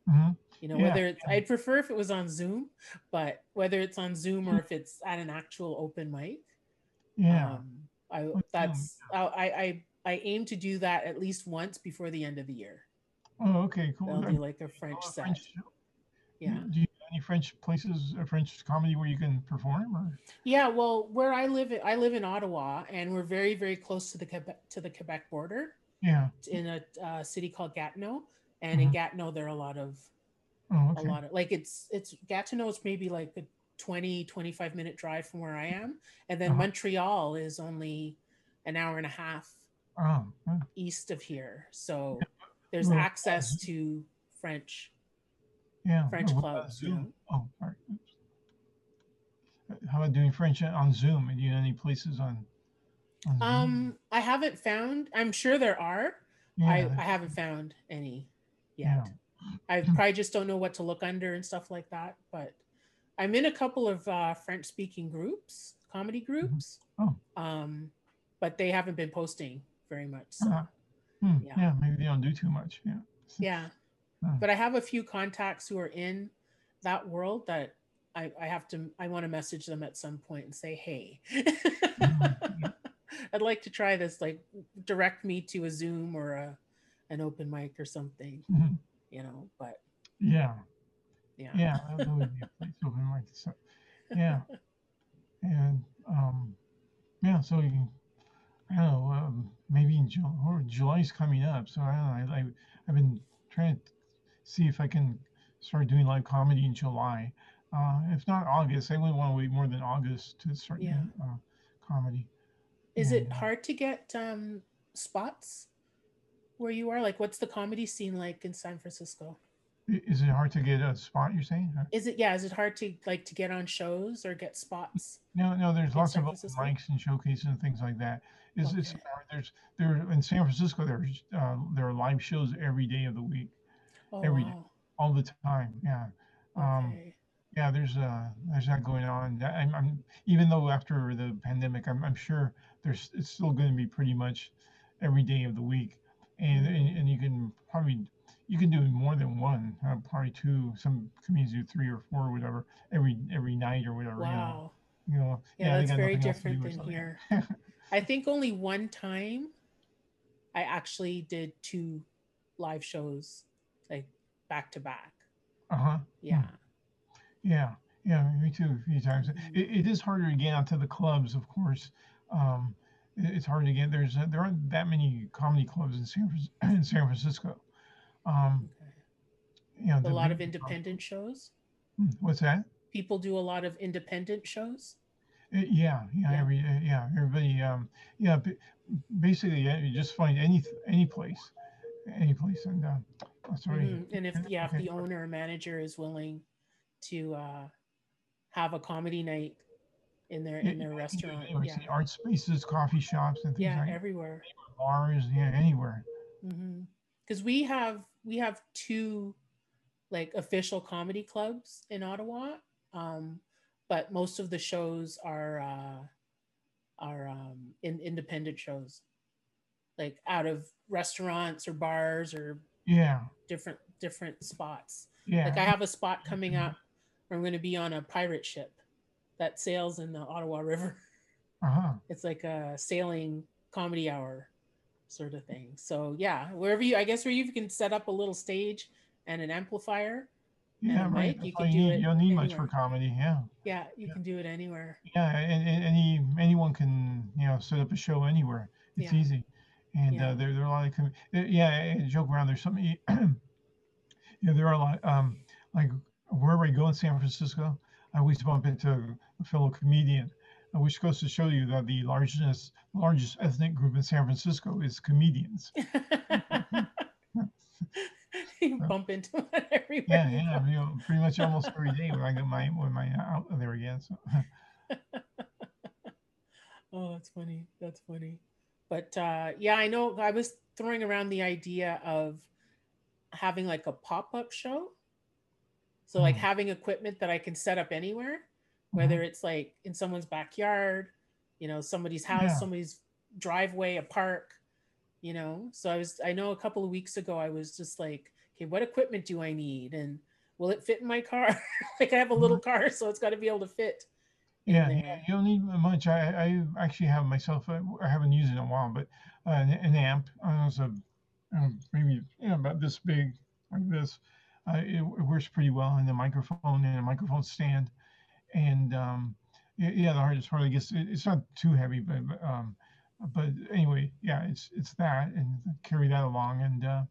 Mhm. You know, Yeah, whether it's yeah. I'd prefer if it was on Zoom, but whether it's on Zoom or if it's at an actual open mic, Yeah. um, I that's I, I I aim to do that at least once before the end of the year. oh, okay. Cool. I'll Are do like a French set. French- Yeah. Do you any French places, uh, French comedy where you can perform? Or? Yeah, well, where I live, I live in Ottawa, and we're very, very close to the Quebec to the Quebec border Yeah. in a uh, city called Gatineau. And in Mhm. Gatineau, there are a lot of Oh, okay. a lot of like it's it's Gatineau is maybe like a 20 25 minute drive from where I am, and then Uh-huh. Montreal is only an hour and a half Oh, yeah. east of here. So there's access to French. Yeah. French about clubs, Zoom. Oh, sorry. Oops. Uh, How about doing French on Zoom? Do you know any places on? on? Um, I haven't found. I'm sure there are. yeah, I, I haven't found any Yeah. yet. I probably just don't know what to look under and stuff like that. But I'm in a couple of uh, French speaking groups, comedy groups. Oh. Um, but they haven't been posting very much. So Uh-huh. Hmm, yeah. yeah. maybe they don't do too much. Yeah. yeah. Oh. But I have a few contacts who are in that world that I, I have to I want to message them at some point and say, hey. I'd like to try this, like direct me to a Zoom or a an open mic or something, Mhm. you know. But Yeah. yeah. Yeah. That, would be a place open like so. Yeah. And um, yeah. So you can, I don't know. Um, maybe in July or July's coming up. So I don't know. I, I I've been trying to see if I can start doing live comedy in July. Uh, if not August, I wouldn't want to wait more than August to start Yeah. doing uh, comedy. Is it And, uh, hard to get um, spots where you are? Like, what's the comedy scene like in San Francisco? Is it hard to get a spot? You're saying? Is it yeah? Is it hard to like to get on shows or get spots? No, no. There's lots of open mics and showcases and things like that. It's, it's there's there in San Francisco. There's uh, there are live shows every day of the week, Oh, Every day. wow. all the time. Yeah. Um, yeah, there's uh there's that going on. I'm, I'm even though after the pandemic, I'm, I'm sure there's it's still going to be pretty much every day of the week, and Mhm. and, and you can probably you can do more than one, uh, probably two. Some communities do three or four, or whatever, every every night or whatever. Wow. You know, you know. Yeah, they that's very nothing else to different than here. I think only one time I actually did two live shows like back to back. Uh huh. Yeah. Yeah, yeah, me too. A few times. Mhm. It, it is harder to get out to the clubs, of course. Um, it- it's hard to get. There's uh, there aren't that many comedy clubs in San in San Francisco. Um, Okay. you know, A lot of independent shows. Hmm, What's that? People do a lot of independent shows. Uh, yeah, yeah, Yeah. every uh, yeah, everybody. Um, yeah, basically, yeah, you just find any any place, any place, and uh, oh, sorry. Mhm. And if yeah, if the owner or manager is willing to uh, have a comedy night in their in their you can do it restaurant, yeah, art spaces, coffee shops, and things yeah, like everywhere. bars. Yeah, anywhere. Because we have we have two like official comedy clubs in Ottawa, um, but most of the shows are uh, are um, in independent shows, like out of restaurants or bars or Yeah, different different spots. yeah. Like I have a spot coming up where I'm going to be on a pirate ship that sails in the Ottawa River. Uh huh. It's like a sailing comedy hour sort of thing. So yeah, wherever you, I guess where you can set up a little stage and an amplifier. Yeah, right. mic, you can do need. it You don't need much for comedy. Yeah, Yeah, you Yeah. can do it anywhere. yeah. And, and any anyone can you know set up a show anywhere. It's Yeah. easy, and Yeah. uh, there there are a lot of com- uh, yeah. and joke around. There's something. yeah, there are a lot. Um, like wherever I go in San Francisco, I always bump into a fellow comedian. uh, Which goes to show you that the largest largest ethnic group in San Francisco is comedians. you bump into it everywhere. Yeah, yeah, you know, pretty much almost every day when I get my when my out there again. So Oh, that's funny. That's funny. But uh, yeah, I know I was throwing around the idea of having like a pop up show. So, like Mhm. having equipment that I can set up anywhere, Mm-hmm. whether it's like in someone's backyard, you know, somebody's house, Yeah. somebody's driveway, a park, you know. So, I was, I know a couple of weeks ago, I was just like, okay, what equipment do I need? And will it fit in my car? like, I have a little car, so it's got to be able to fit. Mm-hmm. Yeah, yeah, you don't need much. I, I actually have myself. uh, I haven't used it in a while, but uh, an, an amp. Uh, it's a um, maybe you know, about this big, like this. Uh, it, it works pretty well, and the microphone and a microphone stand, and um, yeah, the hardest part, I guess, it, it's not too heavy, but but, um, but anyway, yeah, it's it's that, and carry that along, and uh,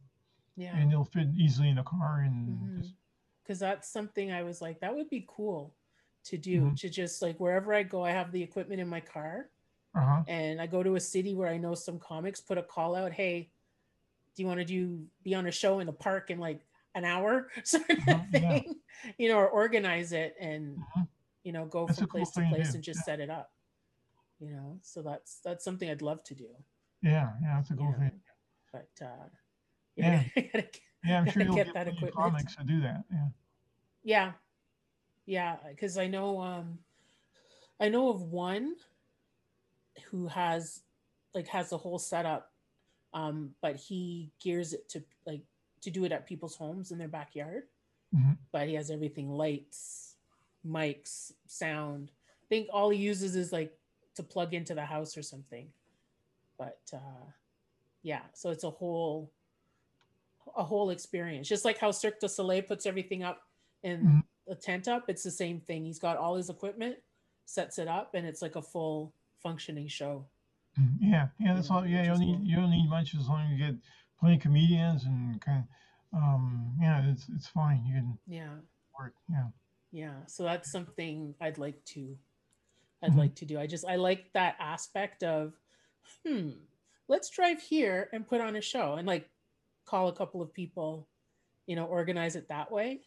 Yeah. and it'll fit easily in the car, and just because that's something I was like, that would be cool to do. Mhm. To just like wherever I go, I have the equipment in my car, uh huh, and I go to a city where I know some comics, put a call out, hey, do you want to do be on a show in the park in like an hour, sort of Uh-huh, yeah. thing, you know, or organize it and Mhm. you know go That's from place to to place do, and just yeah. set it up, you know. So that's that's something I'd love to do, yeah, yeah, that's a you cool know. thing. But uh, Yeah. Gotta get- Yeah, I'm sure you'll get get that equipment. comics to do that. Yeah. Yeah. Yeah, because I know um I know of one who has like has the whole setup um but he gears it to like to do it at people's homes in their backyard. Mhm. But he has everything lights, mics, sound. I think all he uses is like to plug into the house or something. But uh yeah, so it's a whole a whole experience. Just like how Cirque du Soleil puts everything up in Mhm. A tent up, it's the same thing. He's got all his equipment, sets it up, and it's like a full functioning show. Mm, Yeah, yeah, that's all. Yeah, you don't need cool. you don't need much as long as you get plenty of comedians and kind of, um, yeah, it's it's fine. You can Yeah. work. Yeah, Yeah. So that's something I'd like to I'd Mhm. like to do. I just I like that aspect of hmm, let's drive here and put on a show and like call a couple of people, you know, organize it that way.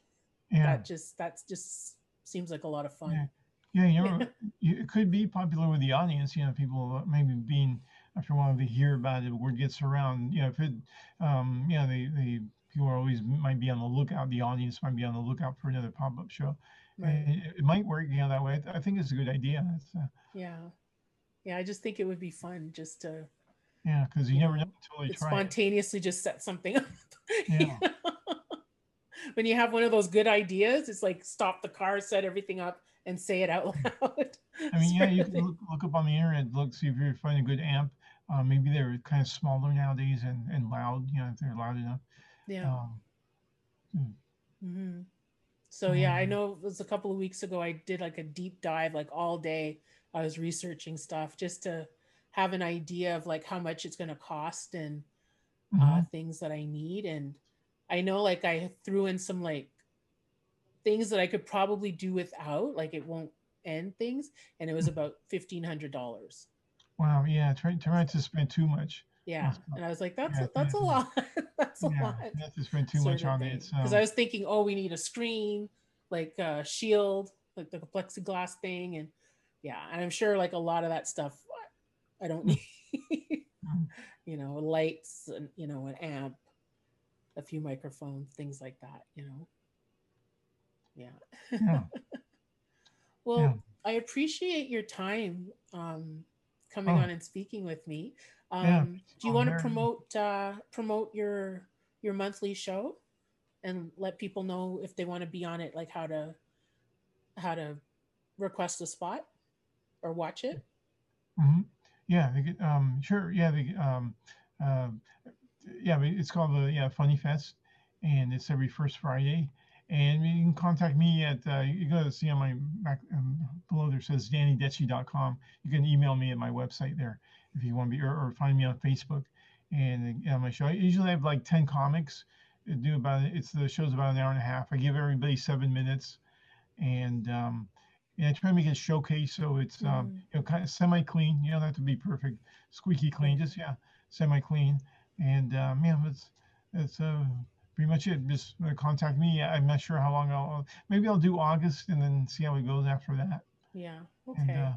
Yeah, That just that's just seems like a lot of fun. yeah, yeah. You know, it could be popular with the audience. You know, people maybe being after a while they hear about it, word gets around. You know, if it, um, yeah, they they people are always might be on the lookout. The audience might be on the lookout for another pop up show, Right. It, it might work, you know, that way. I, think it's a good idea. Uh, Yeah. Yeah. I just think it would be fun just to yeah, because you You never know, know until you try it. spontaneously just set something up. Yeah. when you have one of those good ideas, it's like stop the car, set everything up, and say it out loud. I mean, yeah, you can look, look up on the internet, look, see if you find a good amp. Uh, maybe they're kind of smaller nowadays and, and loud, you know, if they're loud enough. Yeah. Um, mm, hmm So yeah, I know it was a couple of weeks ago. I did like a deep dive, like all day. I was researching stuff just to have an idea of like how much it's going to cost and uh, mhm, things that I need. And I know like I threw in some like things that I could probably do without, like it won't end things, and it was mm. about fifteen hundred dollars. Wow, yeah, try, try to spend too much. Yeah, That's and I was like, that's yeah, a, that's a lot. that's a yeah, lot. not to spend too much on it. Because um, I was thinking, oh, we need a screen, like a shield, like the plexiglass thing, and yeah, and I'm sure like a lot of that stuff I don't Mm. need. You know, lights and you know, an amp, a few microphones, things like that. You know, yeah. yeah, well, yeah. I appreciate your time um, coming Oh, on and speaking with me. yeah. Um, do you Oh, want to promote uh, promote your your monthly show and let people know if they want to be on it, like how to how to request a spot or watch it? hmm Yeah, they get, um, sure. Yeah, they, um, uh, yeah, it's called the yeah Funny Fest, and it's every first Friday. And you can contact me at uh, you go to see on my back um, below there says DannyDetchy.com. You can email me at my website there if you want to be, or, or find me on Facebook. And uh, on my show, I usually have like ten comics. I do about it's the show's about an hour and a half. I give everybody seven minutes, and um, and I try to make it showcase so it's um, Mm, you know kind of semi clean. You don't have to be perfect, squeaky clean. Just yeah, semi clean. And um, yeah, that's that's uh, pretty much it. Just uh, contact me. I'm not sure how long I'll. Maybe I'll do August and then see how it goes after that. Yeah. And Okay. uh,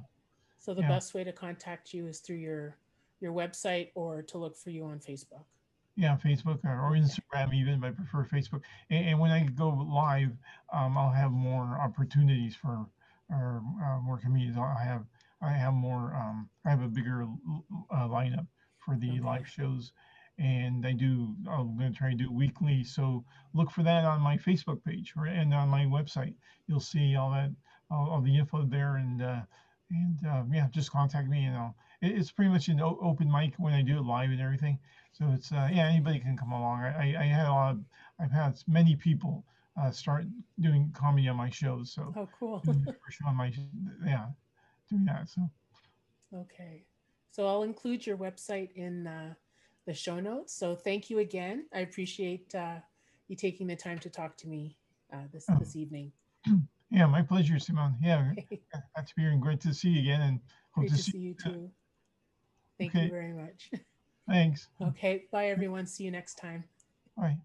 So the yeah, best way to contact you is through your your website or to look for you on Facebook. yeah, Facebook or, or. Instagram even, but I prefer Facebook. And, and when I go live, um, I'll have more opportunities for or uh, more comedians. I have I have more. Um, I have a bigger uh, lineup for the Okay. live shows, and I do. I'm going to try to do weekly. So look for that on my Facebook page or and on my website. You'll see all that all, all the info there, and uh, and uh, yeah, just contact me and I'll. it- It's pretty much an o- open mic when I do it live and everything. So it's uh, yeah, anybody can come along. I, I, I had a lot. Of, I've had many people uh, start doing comedy on my shows. So Oh, cool. doing the first show on my yeah, doing that. So Okay. So I'll include your website in uh, the show notes. So thank you again. I appreciate uh, you taking the time to talk to me uh, this oh, this evening. yeah, my pleasure, Simon. Yeah, Okay. glad to be here and great to see you again, and hope Great to see. see you too. Thank you very much. thanks. Okay. Bye, everyone. See you next time. Bye.